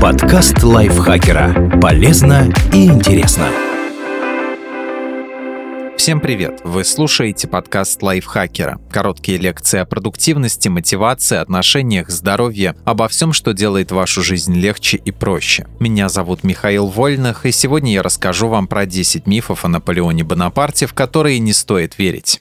Подкаст лайфхакера. Полезно и интересно. Всем привет! Вы слушаете подкаст лайфхакера. Короткие лекции о продуктивности, мотивации, отношениях, здоровье, обо всем, что делает вашу жизнь легче и проще. Меня зовут Михаил Вольных, и сегодня я расскажу вам про 10 мифов о Наполеоне Бонапарте, в которые не стоит верить.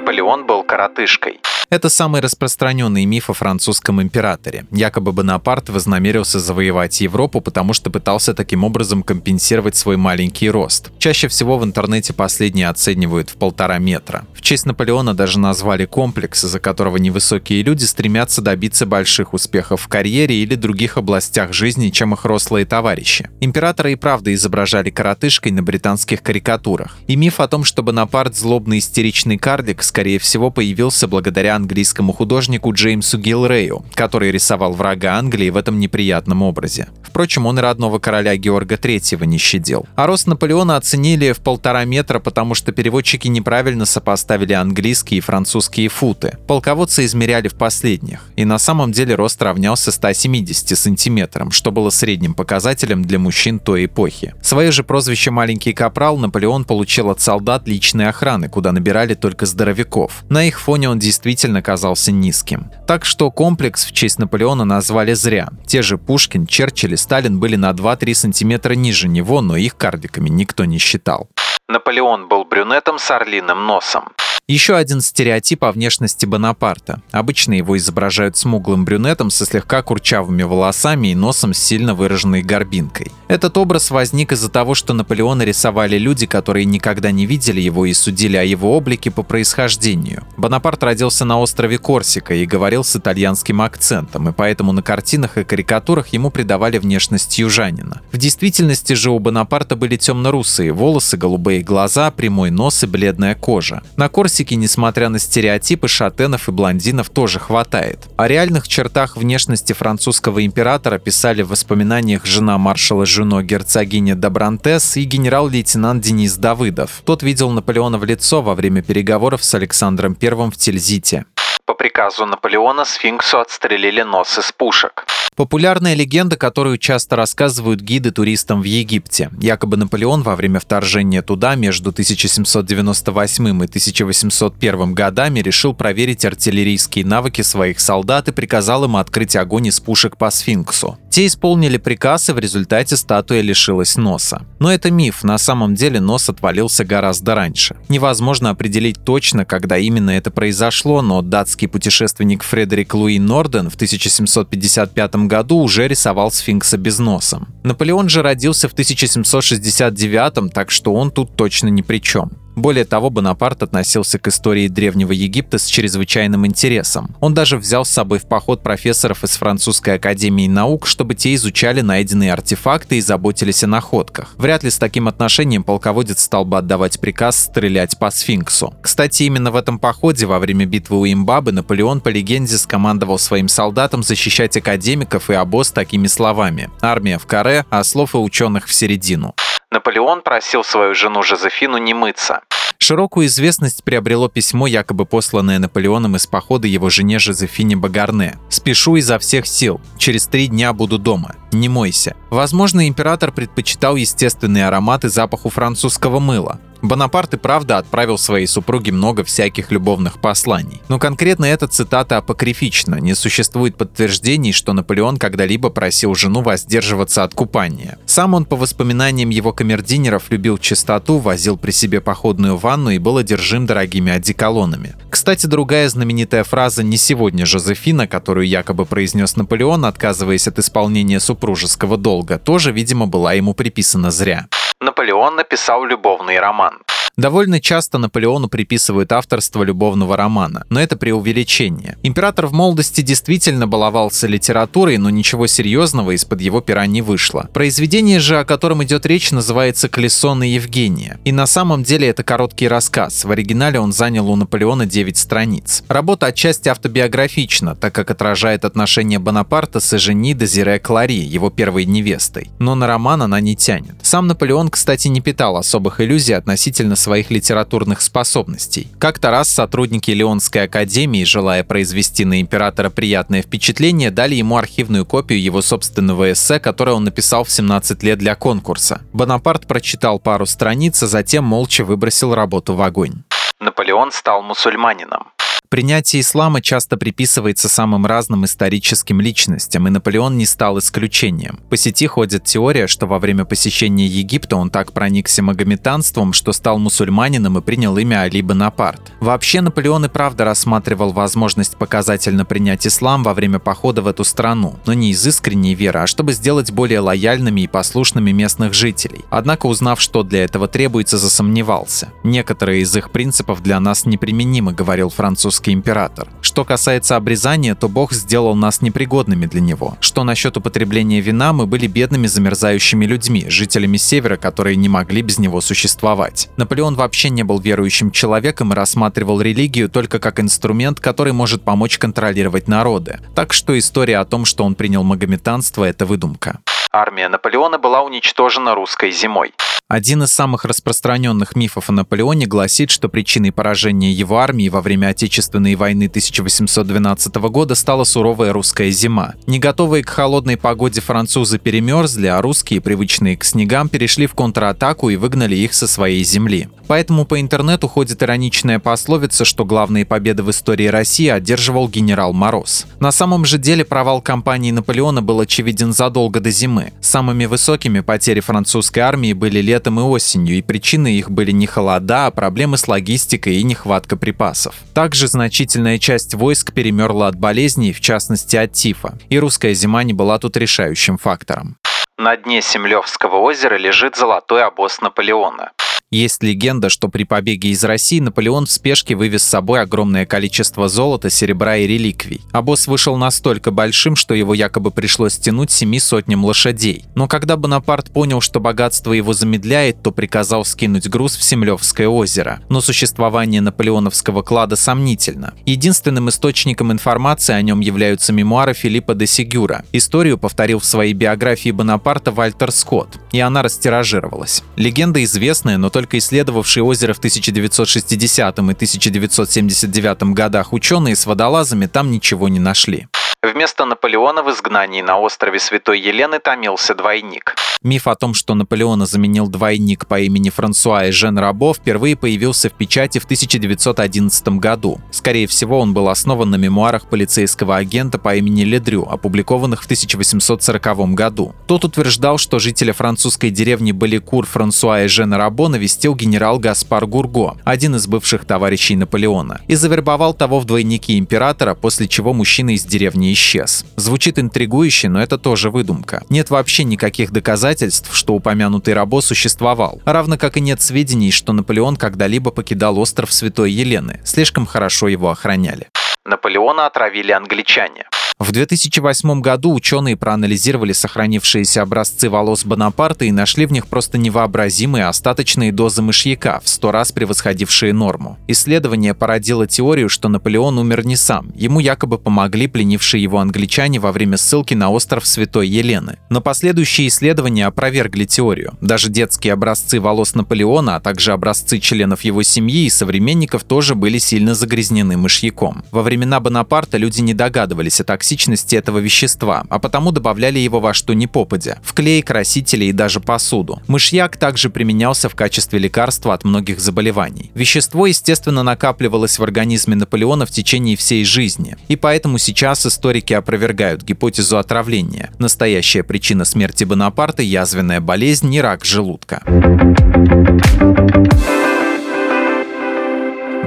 Наполеон был коротышкой. Это самый распространенный миф о французском императоре. Якобы Бонапарт вознамерился завоевать Европу, потому что пытался таким образом компенсировать свой маленький рост. Чаще всего в интернете последние оценивают в полтора метра. В честь Наполеона даже назвали комплекс, из-за которого невысокие люди стремятся добиться больших успехов в карьере или других областях жизни, чем их рослые товарищи. Императора и правда изображали коротышкой на британских карикатурах. И миф о том, что Бонапарт злобный истеричный карлик, скорее всего, появился благодаря английскому художнику Джеймсу Гилрею, который рисовал врага Англии в этом неприятном образе. Впрочем, он и родного короля Георга III не щадил. А рост Наполеона оценили в полтора метра, потому что переводчики неправильно сопоставили английские и французские футы. Полководцы измеряли в последних, и на самом деле рост равнялся 170 сантиметрам, что было средним показателем для мужчин той эпохи. Свое же прозвище «маленький капрал» Наполеон получил от солдат личной охраны, куда набирали только здоровяков. На их фоне он действительно казался низким. Так что комплекс в честь Наполеона назвали зря. Те же Пушкин, Черчилль и Сталин были на 2-3 сантиметра ниже него, но их кардиками никто не считал. Наполеон был брюнетом с орлиным носом. Еще один стереотип о внешности Бонапарта. Обычно его изображают смуглым брюнетом со слегка курчавыми волосами и носом с сильно выраженной горбинкой. Этот образ возник из-за того, что Наполеона рисовали люди, которые никогда не видели его и судили о его облике по происхождению. Бонапарт родился на острове Корсика и говорил с итальянским акцентом, и поэтому на картинах и карикатурах ему придавали внешность южанина. В действительности же у Бонапарта были темно-русые волосы, голубые глаза, прямой нос и бледная кожа. На Корсике Мексики, несмотря на стереотипы, шатенов и блондинов тоже хватает. О реальных чертах внешности французского императора писали в воспоминаниях жена маршала Жуно герцогиня Добрантес и генерал-лейтенант Денис Давыдов. Тот видел Наполеона в лицо во время переговоров с Александром I в Тильзите. По приказу Наполеона сфинксу отстрелили нос из пушек. Популярная легенда, которую часто рассказывают гиды туристам в Египте. Якобы Наполеон во время вторжения туда между 1798 и 1801 годами решил проверить артиллерийские навыки своих солдат и приказал им открыть огонь из пушек по сфинксу. Те исполнили приказ, и в результате статуя лишилась носа. Но это миф, на самом деле нос отвалился гораздо раньше. Невозможно определить точно, когда именно это произошло, но датский путешественник Фредерик Луи Норден в 1755 году уже рисовал сфинкса без носа. Наполеон же родился в 1769, так что он тут точно ни при чем. Более того, Бонапарт относился к истории Древнего Египта с чрезвычайным интересом. Он даже взял с собой в поход профессоров из Французской академии наук, чтобы те изучали найденные артефакты и заботились о находках. Вряд ли с таким отношением полководец стал бы отдавать приказ стрелять по сфинксу. Кстати, именно в этом походе во время битвы у Имбабы Наполеон по легенде скомандовал своим солдатам защищать академиков и обоз такими словами «Армия в каре, а слов и ученых в середину». Наполеон просил свою жену Жозефину не мыться. Широкую известность приобрело письмо, якобы посланное Наполеоном из похода его жене Жозефине Багарне. «Спешу изо всех сил. Через три дня буду дома. Не мойся». Возможно, император предпочитал естественные ароматы запаху французского мыла. Бонапарт и правда отправил своей супруге много всяких любовных посланий. Но конкретно эта цитата апокрифична, не существует подтверждений, что Наполеон когда-либо просил жену воздерживаться от купания. Сам он, по воспоминаниям его камердинеров, любил чистоту, возил при себе походную ванну и был одержим дорогими одеколонами. Кстати, другая знаменитая фраза «не сегодня, Жозефина», которую якобы произнес Наполеон, отказываясь от исполнения супружеского долга, тоже, видимо, была ему приписана зря. Наполеон написал любовный роман. Довольно часто Наполеону приписывают авторство любовного романа, но это преувеличение. Император в молодости действительно баловался литературой, но ничего серьезного из-под его пера не вышло. Произведение же, о котором идет речь, называется «Колесо Евгения». И на самом деле это короткий рассказ. В оригинале он занял у Наполеона 9 страниц. Работа отчасти автобиографична, так как отражает отношения Бонапарта с Эжени Дезире Клари, его первой невестой. Но на роман она не тянет. Сам Наполеон, кстати, не питал особых иллюзий относительно своего своих литературных способностей. Как-то раз сотрудники Леонской академии, желая произвести на императора приятное впечатление, дали ему архивную копию его собственного эссе, которое он написал в 17 лет для конкурса. Бонапарт прочитал пару страниц, а затем молча выбросил работу в огонь. Наполеон стал мусульманином. Принятие ислама часто приписывается самым разным историческим личностям, и Наполеон не стал исключением. По сети ходит теория, что во время посещения Египта он так проникся магометанством, что стал мусульманином и принял имя Али Бонапарт. Вообще Наполеон и правда рассматривал возможность показательно принять ислам во время похода в эту страну, но не из искренней веры, а чтобы сделать более лояльными и послушными местных жителей. Однако, узнав, что для этого требуется, засомневался. Некоторые из их принципов для нас неприменимы, говорил француз русский император. Что касается обрезания, то Бог сделал нас непригодными для него. Что насчет употребления вина, мы были бедными замерзающими людьми, жителями Севера, которые не могли без него существовать. Наполеон вообще не был верующим человеком и рассматривал религию только как инструмент, который может помочь контролировать народы. Так что история о том, что он принял магометанство, это выдумка. Армия Наполеона была уничтожена русской зимой. Один из самых распространенных мифов о Наполеоне гласит, что причиной поражения его армии во время Отечественной войны 1812 года стала суровая русская зима. Не готовые к холодной погоде французы перемерзли, а русские, привычные к снегам, перешли в контратаку и выгнали их со своей земли. Поэтому по интернету ходит ироничная пословица, что главные победы в истории России одерживал генерал Мороз. На самом же деле провал кампании Наполеона был очевиден задолго до зимы. Самыми высокими потери французской армии были летом и осенью, и причиной их были не холода, а проблемы с логистикой и нехватка припасов. Также значительная часть войск перемерла от болезней, в частности от тифа, и русская зима не была тут решающим фактором. На дне Семлевского озера лежит золотой обоз Наполеона. Есть легенда, что при побеге из России Наполеон в спешке вывез с собой огромное количество золота, серебра и реликвий. Обоз вышел настолько большим, что его якобы пришлось тянуть семи сотням лошадей. Но когда Бонапарт понял, что богатство его замедляет, то приказал скинуть груз в Семлевское озеро. Но существование наполеоновского клада сомнительно. Единственным источником информации о нем являются мемуары Филиппа де Сигюра. Историю повторил в своей биографии Бонапарта Вальтер Скотт, и она растиражировалась. Легенда известная, но только только исследовавшие озеро в 1960 и 1979 годах ученые с водолазами там ничего не нашли. Вместо Наполеона в изгнании на острове Святой Елены томился двойник. Миф о том, что Наполеона заменил двойник по имени Франсуа и Жен Рабо, впервые появился в печати в 1911 году. Скорее всего, он был основан на мемуарах полицейского агента по имени Ледрю, опубликованных в 1840 году. Тот утверждал, что жителя французской деревни Баликур Франсуа и Жен Рабо навестил генерал Гаспар Гурго, один из бывших товарищей Наполеона, и завербовал того в двойники императора, после чего мужчина из деревни исчез. Звучит интригующе, но это тоже выдумка. Нет вообще никаких доказательств, что упомянутый рабо существовал, равно как и нет сведений, что Наполеон когда-либо покидал остров Святой Елены. Слишком хорошо его охраняли. Наполеона отравили англичане. В 2008 году ученые проанализировали сохранившиеся образцы волос Бонапарта и нашли в них просто невообразимые остаточные дозы мышьяка, в сто раз превосходившие норму. Исследование породило теорию, что Наполеон умер не сам. Ему якобы помогли пленившие его англичане во время ссылки на остров Святой Елены. Но последующие исследования опровергли теорию. Даже детские образцы волос Наполеона, а также образцы членов его семьи и современников тоже были сильно загрязнены мышьяком. Во времена Бонапарта люди не догадывались о токсичности токсичности этого вещества, а потому добавляли его во что ни попадя – в клей, красители и даже посуду. Мышьяк также применялся в качестве лекарства от многих заболеваний. Вещество, естественно, накапливалось в организме Наполеона в течение всей жизни, и поэтому сейчас историки опровергают гипотезу отравления. Настоящая причина смерти Бонапарта – язвенная болезнь и рак желудка.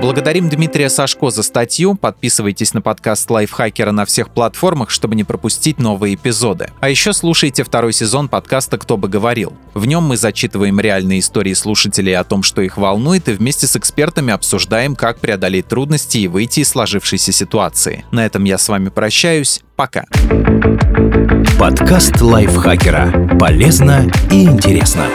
Благодарим Дмитрия Сашко за статью. Подписывайтесь на подкаст Лайфхакера на всех платформах, чтобы не пропустить новые эпизоды. А еще слушайте второй сезон подкаста «Кто бы говорил». В нем мы зачитываем реальные истории слушателей о том, что их волнует, и вместе с экспертами обсуждаем, как преодолеть трудности и выйти из сложившейся ситуации. На этом я с вами прощаюсь. Пока. Подкаст Лайфхакера. Полезно и интересно.